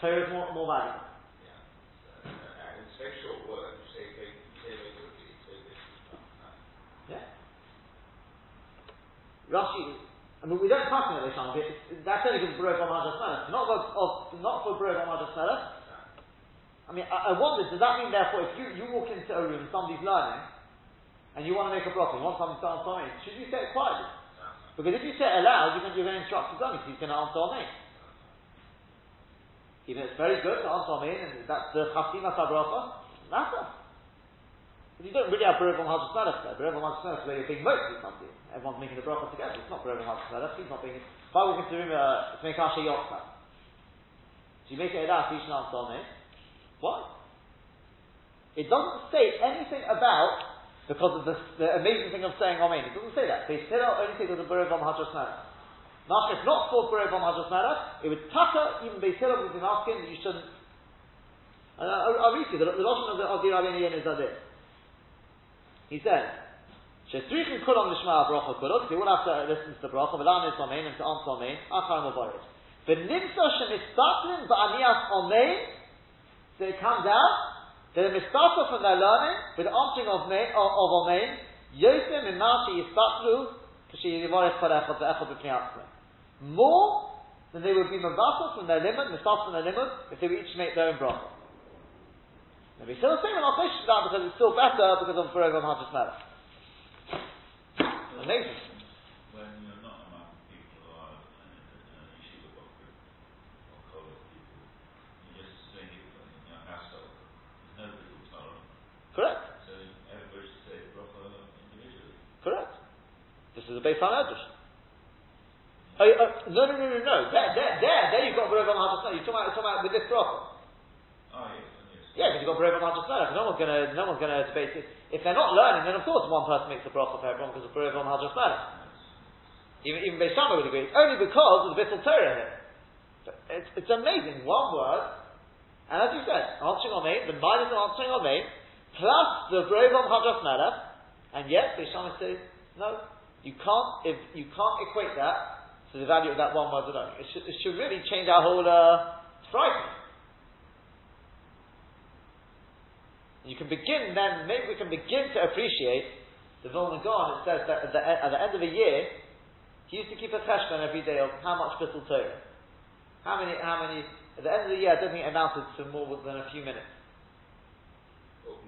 Torah more, more valuable. Yeah. Rashi, I mean, we don't about this on it. That's only for Baruch Melech. Not for, of, for Baruch Melech. I mean, I, I wonder, does that mean therefore, if you, you walk into a room, somebody's learning, and you want to make a bracha, you want something to start something, should you say it quietly? Because if you say it aloud, you're going, you're to instruct the dummy, he's going to answer me. Even it's very good to answer me, and that's the chasima sabracha, matter. But you don't really have Berev on Hajj Melech there. Berev on Hajj Melech is where you're being mostly something. Everyone's making the bracha together. It's not Berev on Hajj Melech. He's not being. If I walk into the room uh, to make Asher Yoksa, so you make it you should answer. What? It doesn't say anything about because of the, the amazing thing of saying Amen. It doesn't say that. They still only say there's a Berev on Hadras Melech. Now, if not called Berev on Hadras Melech, it would tucker even Beis Hillel would be asking that you shouldn't. And I'll, I'll read you the, the of the, of the Rabbi is like this. He says, Shestrichin kulam lishma bracha kulot. They will have to listen to the bracha. V'lan is amen and to answer amen. Achar mavaris. V'nimsa shemistatlin ba'aniyas amen. So it comes out they're mistafa from their learning with the answering of me, of, of Omein, Yosem Kashi Yivarech Parechot Ve'echot B'Kniyatzim. More than they would be mavasa from their limit, mistafa from their limit, if they would each make their own bracha. Maybe still the same, and I'll finish that because it's still better because of Baruch Hamachas Melech. Amazing. When you're not among people who are in an issue of what group or colour people, you're just saying you're an asshole. Nobody will. Correct. So everybody should say bracha individually. Correct. This is a base on. Oh, uh, no, no, no, no, no. There, there, there, there you've got Baruch You're talking about, you're talking about with this bracha. Oh, yes. Yeah, because you've got Baruch Mahajas No one's gonna, no one's gonna debate it. If they're not learning, then of course one person makes a bracha for everyone because of Baruch Mahajas Even, even Beis Shammai would agree. It's only because of the Bissel Torah here. It's, it's amazing. One word, and as you said, answering on me, the minus of answering on me, plus the Brevom Hadras Melech, and yet the Shammai says, no, you can't, if, you can't equate that to the value of that one word alone. It should, it should really change our whole, uh, frightening. You can begin then, maybe we can begin to appreciate the Vilna Gaon, it says that at the, at the, end of a year, he used to keep a cheshbon every day of how much Bissel Torah. How many, how many, at the end of the year, I don't think it amounted to more than a few minutes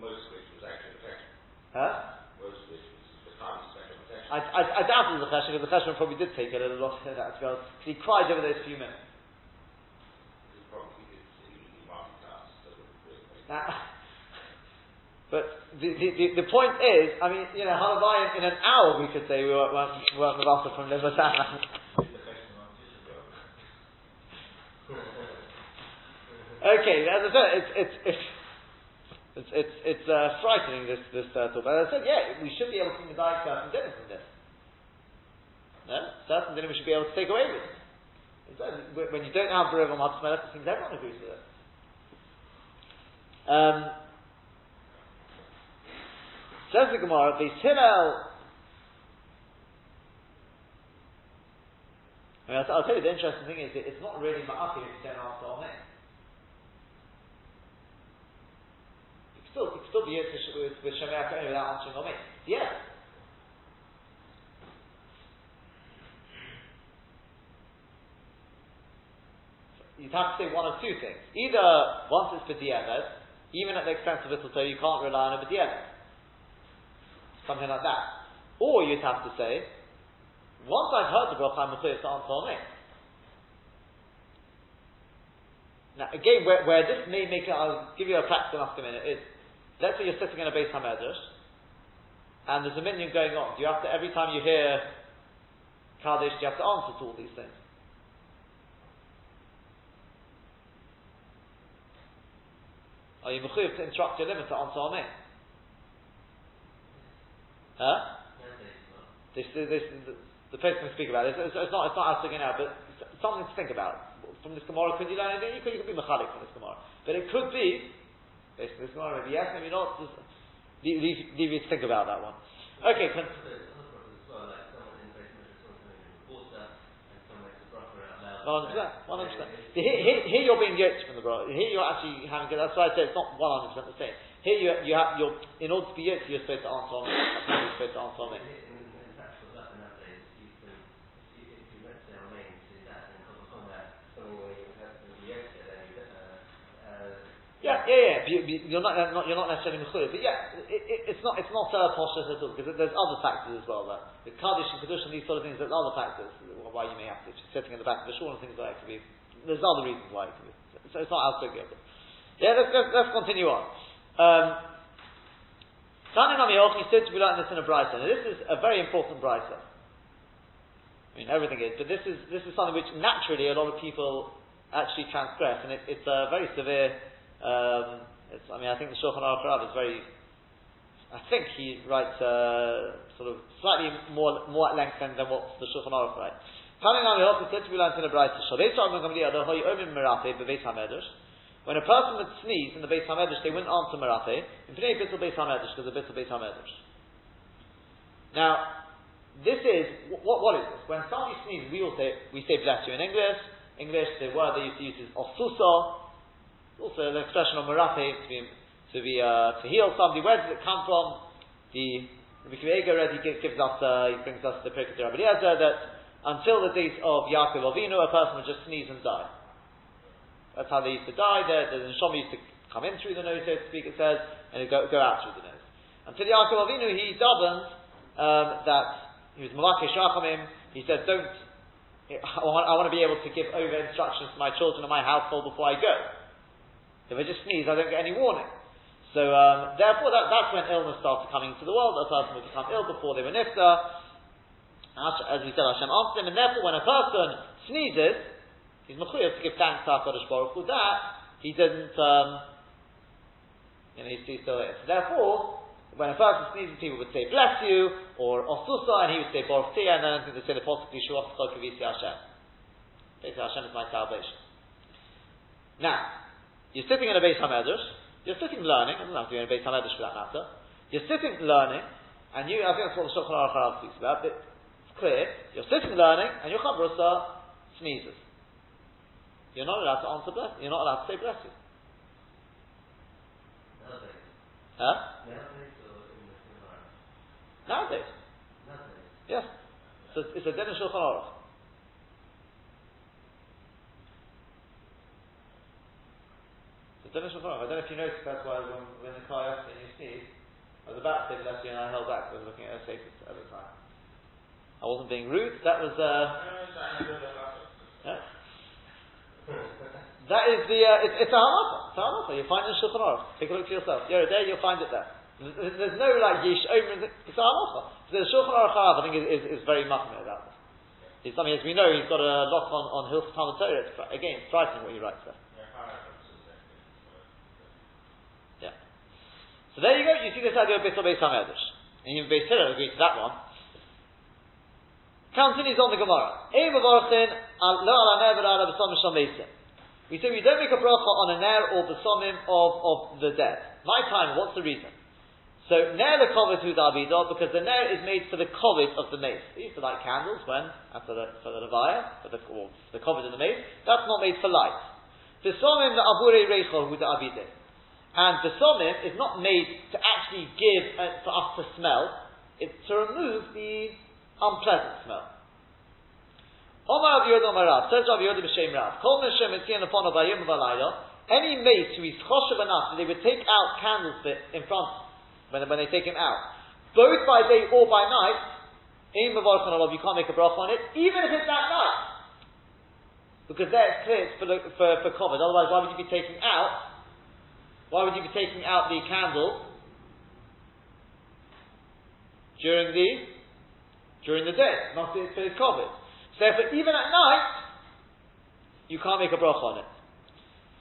most of it was actually protection. Huh? Most of it was the time spent on protection. I, I, I doubt it was a cheshire, because the cheshire probably did take a lot of that as well. because he cried over those few minutes. But the, the, the, the, point is, I mean, you know, how Halabai in an hour we could say we weren't, weren't, weren't Mavasa from Livatana. okay, as I said, it's, it's, it's it's it's, it's uh, frightening this this uh, talk. But I said, yeah, we should be able to the diet person different from this. No? Certain dinim we should be able to take away with it. When you don't have Bereva Matzmelech, it seems everyone agrees with it. Um, says the Gemara, the Hillel. I mean, I'll, I'll, tell you the interesting thing is that it's not really Ma'afi if you don't answer on it. You can still, you can still be with, with, with Shemei without answering me. Yeah. you'd have to say one of two things. Either once it's b'di'emet, even at the expense of little toe, you can't rely on a b'di'emet. Something like that. Or you'd have to say, once I've heard the bracha, I'm to answer on it. Now, again, where, where this may make it, I'll give you a practical enough minute, is, let's say you're sitting in a base hamedrash, and there's a minion going on. Do you have to, every time you hear Kaddish, do you have to answer to all these things? Are you mechuyev to instruct your limit to answer Amen? Huh? This, this, this, the, the person can speak about it. It's, it's, not, it's not asking now, but something to think about. From this Gemara, could you learn anything? You could, you could be mechalik from this Gemara. But it could be, based on this Gemara, maybe yes, maybe not. Just leave, leave, leave you to think about that one. Okay, One hundred percent. One hundred percent. Here, here, you're being yoked from the bra. Here you're actually having. That's why I said it's not one hundred percent the same. Here you you have you're in order to be yoked, you're supposed to answer on it. You're supposed to answer on it. Yeah, yeah, yeah. You, are not, not, you're not necessarily mechuyev, but yeah, it, it, it's not it's not uh, poshus at all because there's other factors as well. That the kaddish and kedusha and these sort of things. There's other factors why you may have to sitting in the back of the shul and things like that. Could be, there's other reasons why it could be. So it's not as big yet. Yeah, let's, let's, let's continue on. Um, Yochi said to be like this in a brisa. Now this is a very important brisa. I mean, everything is, but this is this is something which naturally a lot of people actually transgress, and it, it's a very severe um, I mean, I think the Shulchan Aruch is very. I think he writes uh, sort of slightly more more at length than, than what the Shulchan Aruch writes. Coming on, we also said to be learned in a bright When a person would sneeze in the Beis Hamedrash, they wouldn't answer Merafe. In Pnei Bittul Beis Hamedrash, because the Bittul Beis Hamedrash. Now, this is what, what is this? When somebody sneezes, we all say we say bless you in English. English, the word they used to use is osusa, also the expression of marape to be to be uh, to heal somebody. Where does it come from? The Rabbi Kiva already gives us uh, he brings us the Pirkei Rabbi Eliezer that until the days of Yaakov Avinu, a person would just sneeze and die. That's how they used to die. The, the neshama used to come in through the nose, so to speak. It says, and it go, go out through the nose. Until Yaakov Avinu, he davened um, that he was malakesh rachamim. He said, "Don't." I want, I want to be able to give over instructions to my children and my household before I go. If I just sneeze, I don't get any warning. So um, therefore, that, that's when illness started coming into the world. A person would become ill before they were nifta. As we said, Hashem answered him, and therefore, when a person sneezes, he's mechuyev to give thanks to Hakadosh Baruch Hu. That he didn't. Um, you know, he's, still there. So therefore, when a person sneezes, people would say bless you or osusa, and he would say baruch and then they would say the possibly shuach kavisi Hashem. Basically, Hashem is my salvation. Now, you're sitting in a base Hamedrash, you're sitting learning, I don't have to be in a base Hamedrash for that matter, you're sitting learning, and you, I think that's what the Shulchan Aruch speaks about, but it's clear, you're sitting learning, and your Chabrusa sneezes. You're not allowed to answer bless, you're not allowed to say bless you. Nowadays. Huh? Nowadays Nowadays. Yes. So it's a din in Shulchan Aruch. Don't know, I don't know if you noticed that's why when, when the car and you sneeze, I was about to say bless you and I held back because I was looking at a safe at the time. I wasn't being rude, that was uh. That is the uh, it's, it's a halacha. It's a halacha. You find it in Shulchan Aruch. Take a look for yourself. You're there, you'll find it there. There's, there's no like yish omer. It's a halacha. So the Shulchan Aruch I think is, is, is very machmir about this. It's something as we know he's got a lot on on Hilchot Talmud Torah. Again, it's striking what he writes there. Yeah. So there you go, you see this idea of Beis Beis HaMedrash. And even Beis Hillel agreed to that one. Continues on the Gemara. We say we don't make a bracha on a ner or b'samim of, of the dead. My time, what's the reason? So ner the kovet hu davidah because the ner is made for the kovod of the mace. They used to light candles when after the for the levaya, for the or the kovod of the mace. That's not made for light. The abure reichel hu davidah. And b'samim is not made to actually give uh, for us to smell. It's to remove the unpleasant smell. Says Yehuda b'Shem Rav, Kol Abayim Valayla, any mace who is choshev enough that they would take out candles in front when, when they take him out, both by day or by night, in Mavarchan you can't make a bracha on it, even if it's at night. Because there it's clear it's for, for, for. Otherwise, why would you be taking out? Why would you be taking out the candle during the during the day, not for his kovod. So therefore, even at night, you can't make a bracha on it.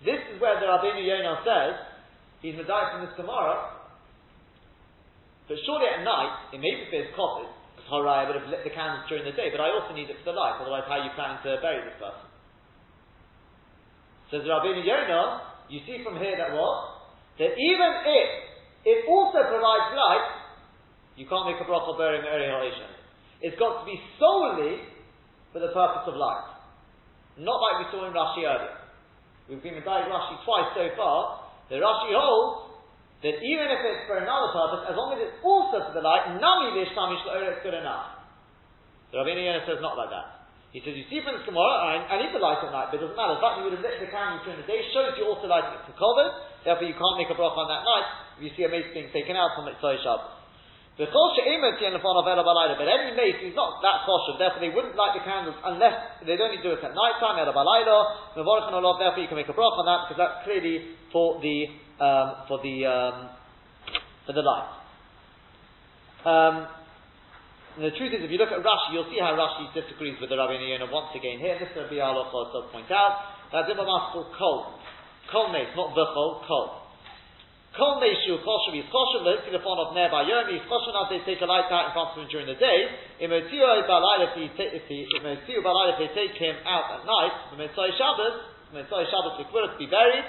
This is where the Rabbeinu Yonah says, he's medayik from this tomorrow, but surely at night, it may be for his because Horai would have lit the candles during the day, but I also need it for the light, otherwise how are you planning to bury this person? Says Rabbeinu Yonah, you see from here that what? That even if it also provides light, you can't make a bracha burying Eri Ha'ishan. It's got to be solely for the purpose of light. Not like we saw in Rashi earlier. We've been with Rashi twice so far. The Rashi holds that even if it's for another purpose, as long as it's also for the light, nami vishtamish it's good enough. The Rabbeinu Yonah says not like that. He says, you see from this Gemara, I, I need the light at night, but it doesn't matter. The fact you would have lit the candle during the day shows you also lighting it for covered, therefore you can't make a bracha on that night if you see a mace being taken out from its Shabbos. But any mace is not that kosher, therefore they wouldn't light the candles unless they'd only do it at night time, therefore you can make a broth on that because that's clearly for the um, for the um, for the light. Um, the truth is, if you look at Rashi, you'll see how Rashi disagrees with the Rabbi Yonah once again here. This is Bial does point out that Dimamas called kol, kol mace, not the kol, kol. Kol Meishu Kosher, let's see the phone of nearby Yom, he's Kosher now they take a light out in front of him during the day. Imotio Balai, if he if he Imotio Balai, if they take him out at night, Mitzvah Shabbos, Mitzvah Shabbos required to be buried.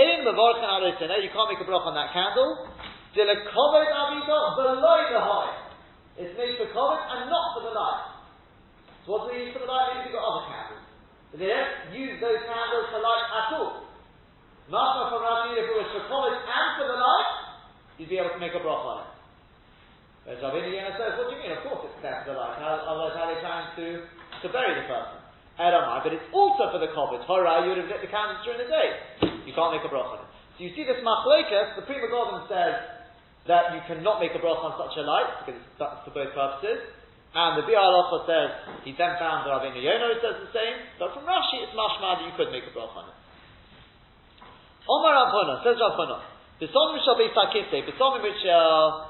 In Mavorchan Arotaneh, you can't make a broch on that candle. Dile Kovet Avito below the high. It's made for Kovod and not for the light. So what do they use for the light? Maybe they've got other candles. But they don't use those candles for light at all. Machma from Rashi, if it was for college and for the light, you'd be able to make a broch on it. Whereas Rabbi Yonah says, what do you mean? Of course it's there for the light. How, otherwise, how are they trying to, to bury the person? Elamai, but it's also for the kovod. Horah, you would have lit the candles during the day. You can't make a broch on it. So you see this machlekes, the Pri Megadim says that you cannot make a broch on such a light, because it's for both purposes. And the Bial says, he then found that Rabbi Yonah says the same, but from Rashi it's mashma that you could make a broch on it. Omar Rav says Rav Huna, B'somim shall be sakite, b'somim which, uh,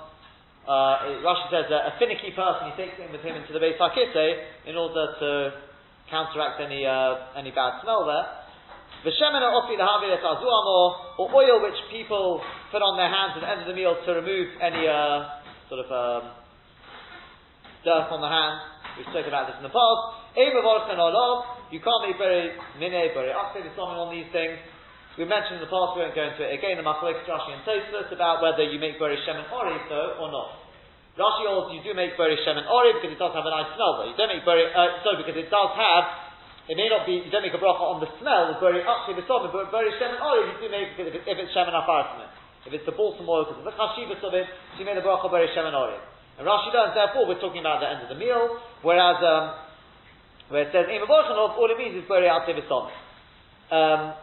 uh, Rashi says uh, a finicky person, he takes him with him into the Beis HaKiteh in order to counteract any, uh, any bad smell there. V'shemen ofi l'havi or oil which people put on their hands at the end of the meal to remove any, uh, sort of, um, dirt on the hands. We've spoken about this in the past. You can't be very mine, very akse, on these things. We mentioned in the past, we won't go into it again, the Machlek Rashi and Tosfos about whether you make Bori Shemen Orev so or not. Rashi holds you do make Bori Shemen Orev because it does have a nice smell though. You don't make Bori, uh, sorry, because it does have, it may not be, you don't make a bracha on the smell of to the top, but Bori Shemen Orev you do make because if, if it's Shem and Afarim. If it's the balsam oil, because it's the chashivas of it, so you made the bracha Bori Shemen Orev. And Rashi learns, therefore, we're talking about the end of the meal, whereas, um, where it says, all it means is Bori out um,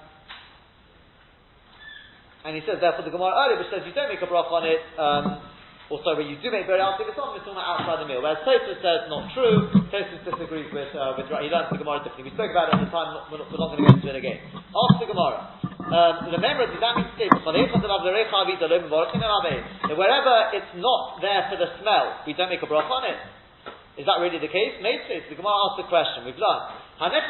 and he says, therefore, the Gemara earlier, which says you don't make a brach on it, um, or sorry, you do make very outside the song, it's talking outside the meal. Whereas Tosfos says not true. Tosfos disagrees with, uh, with he learns the Gemara differently. We spoke about it at the time, we're not, not going to get into it again. Ask the Gemara. Um, does that mean to say, that wherever it's not there for the smell, we don't make a brach on it? Is that really the case? Maybe The Gemara asked the question. We've learned. Somebody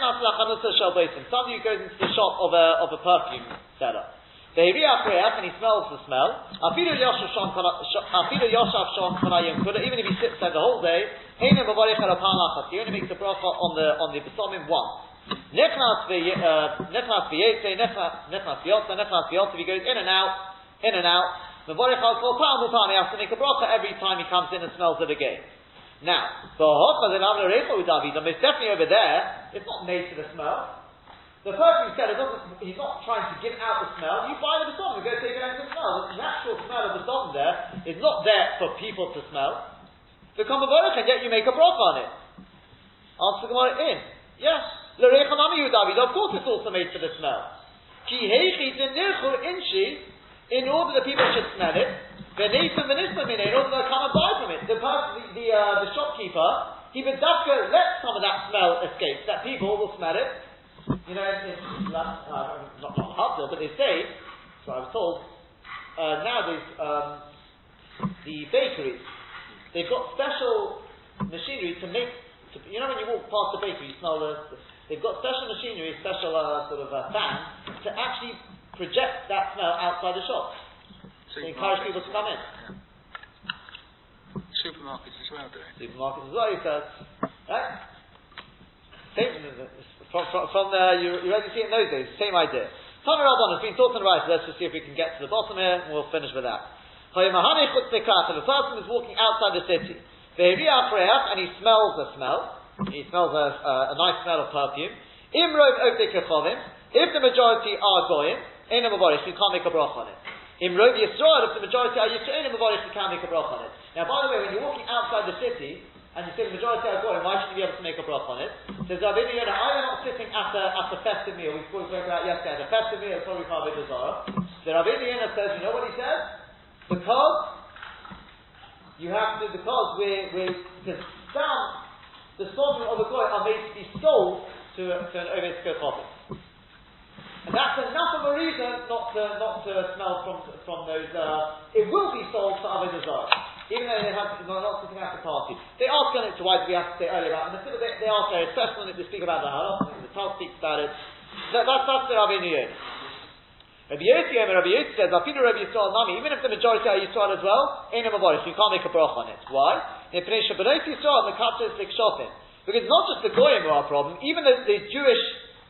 who goes into the shop of a, of a perfume seller. And he smells the smell. Even if he sits there the whole day, he only makes a bracha on the on the besomim once. Nechnas v'yete, uh, nechnas v'yotza, nechnas v'yotza. He goes in and out, in and out. Mevorich al kol. He has to make a bracha every time he comes in and smells it again. Now, the hocha the navle recha udavid, most definitely over there, it's not made for the smell. The perfume seller doesn't, he's not trying to give out the smell. You buy the besom and go take it out smell. The natural smell of the besom there is not there for people to smell. The Kamaborach, and yet you make a broth on it. Answer the Gemara in. Yes. Of course it's also made for the smell. In order that people should smell it, in order to come and buy from it. The person, the, the, uh, the shopkeeper, he would let some of that smell escape, that people will smell it, you know, in, in uh, not, not Havdil, but they say, so I was told, uh, nowadays, um, the bakeries, they've got special machinery to make, to, you know when you walk past the bakery, you smell the, they've got special machinery, special uh, sort of uh, fans, to actually project that smell outside the shop. To encourage people to come in. Yeah. Supermarkets as well, do they? Supermarkets as well, he says. Right? Same, from, from, from the, you, you already see it in those days, same idea. Tana Rabban has been talking about it, let's just see if we can get to the bottom here, and we'll finish with that. If a person is walking outside the city, and he smells a smell, he smells a, a, a nice smell of perfume, if the majority are goyim, we can't make a broch on it. Imrov Yisrael, if the majority are Yisrael, we can't make a broch on it. Now, by the way, when you're walking outside the city, and you say the majority are going, why should you be able to make a broth on it? Says Rabbi Yonah, I'm not sitting at a, at a festive meal, we spoke about yesterday, at a festive meal, it's probably Chavit Zara. So Rabbi Yonah says, you know what he says? Because you have to, because we're, we're, because some, the sovereign of the goy are made to be sold to, to an Ovid Chavit. And that's enough of a reason not to, not to smell from, from those, uh, it will be sold to Avodah Zarah even though they have not, not sitting at the party. They ask on it to why we have to say earlier about, and they, they ask there, especially when they speak about the halal, the Tal speaks about it. That, that's, that's the Rabbi Niyod. Rabbi Yossi, Rabbi Yossi says, Afinu Rabbi Yisrael Nami, even if the majority are Yisrael as well, ain't a you can't make a brach on it. Why? Because the not just the Goyim are a problem, even the, the Jewish,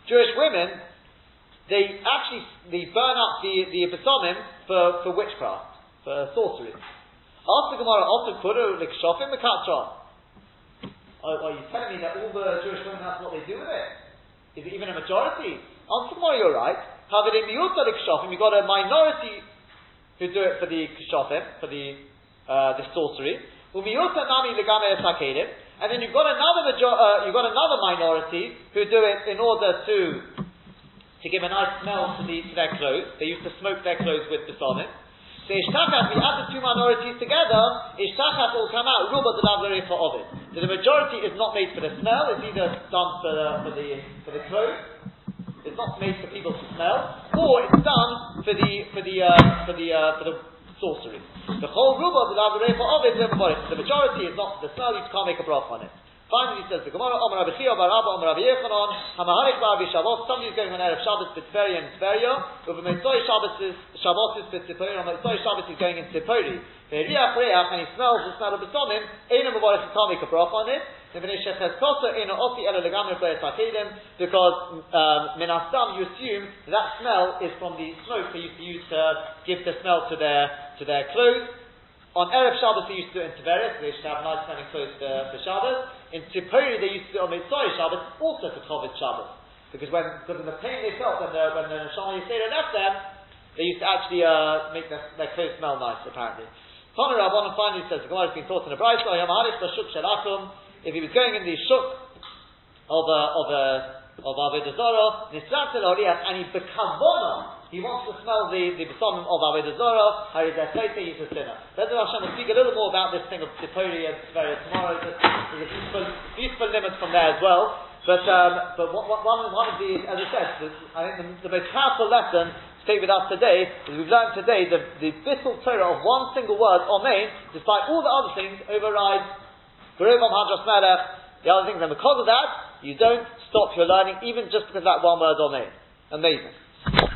Jewish women, they actually, they burn up the, the Besomim for, for witchcraft, for sorcery. Ask the Gemara, also kuru likshofim mekatron. Are you telling me that all the Jewish women, that's what they do with it? Is it even a majority? Answer Gemara, you're right. However, in miuta likshofim, you've got a minority who do it for the kshofim, for the, uh, the sorcery. Umiuta nami legame esakedim. And then you've got another major- uh, you've got another minority who do it in order to to give a nice smell to, the, to their clothes. They used to smoke their clothes with the sonnet. So Ishtachat, we add the two minorities together, Ishtachat will come out, Ruba the for Ovid. So the majority is not made for the smell, it's either done for the, for the, for the clothes, it's not made for people to smell, or it's done for the, for the, uh, for the, uh, for the sorcery. The whole Ruba the for Ovid The majority is not for the smell, you can't make a broth on it. Finally, he says the Gemara, Omer Rabbi Chia, Bar Abba, Omer Rabbi Yechanon, Hamaharik Bar Shabbos, somebody is going on Erev Shabbos B'Tveria and Tveria, a Motzei Shabbos is, Shabbos is B'Tzipori, and Motzei Shabbos is going in Tzipori. Ve'riach Reach, and he smells the smell of Besonim, Eina can't make a broth on it, because um, minastam you assume that smell is from the smoke they used to use to give the smell to their to their clothes. On Erev Shabbos they used to do it in they used to have nice smelling clothes for, for Shabbos. In Tzipori, they used to do on Motzei Shabbos also for Kovod Shabbos. Because when, because of the pain they felt when the, when the Neshama Yisera left them, they used to actually uh, make their, their clothes smell nice, apparently. Tana Rabban finally says, the Gemara has been taught in the Brayso, if he was going in the shuk of a, of a, of Avodah Zarah, and he become he wants to smell the, the besamim of Avodah Zarah, Harideh he's a sinner. The Hashem speak a little more about this thing of Tzipori and Tveria tomorrow. There's a beautiful, limit from there as well. But, um, but one, one, one of the, as I said, the, I think the, the most powerful lesson to take with us today is we've learned today the, the Bissel Torah of one single word, Omein, despite all the other things, overrides Hadras Melech, the other things, and because of that, you don't stop your learning even just because that one word Omein. Amazing.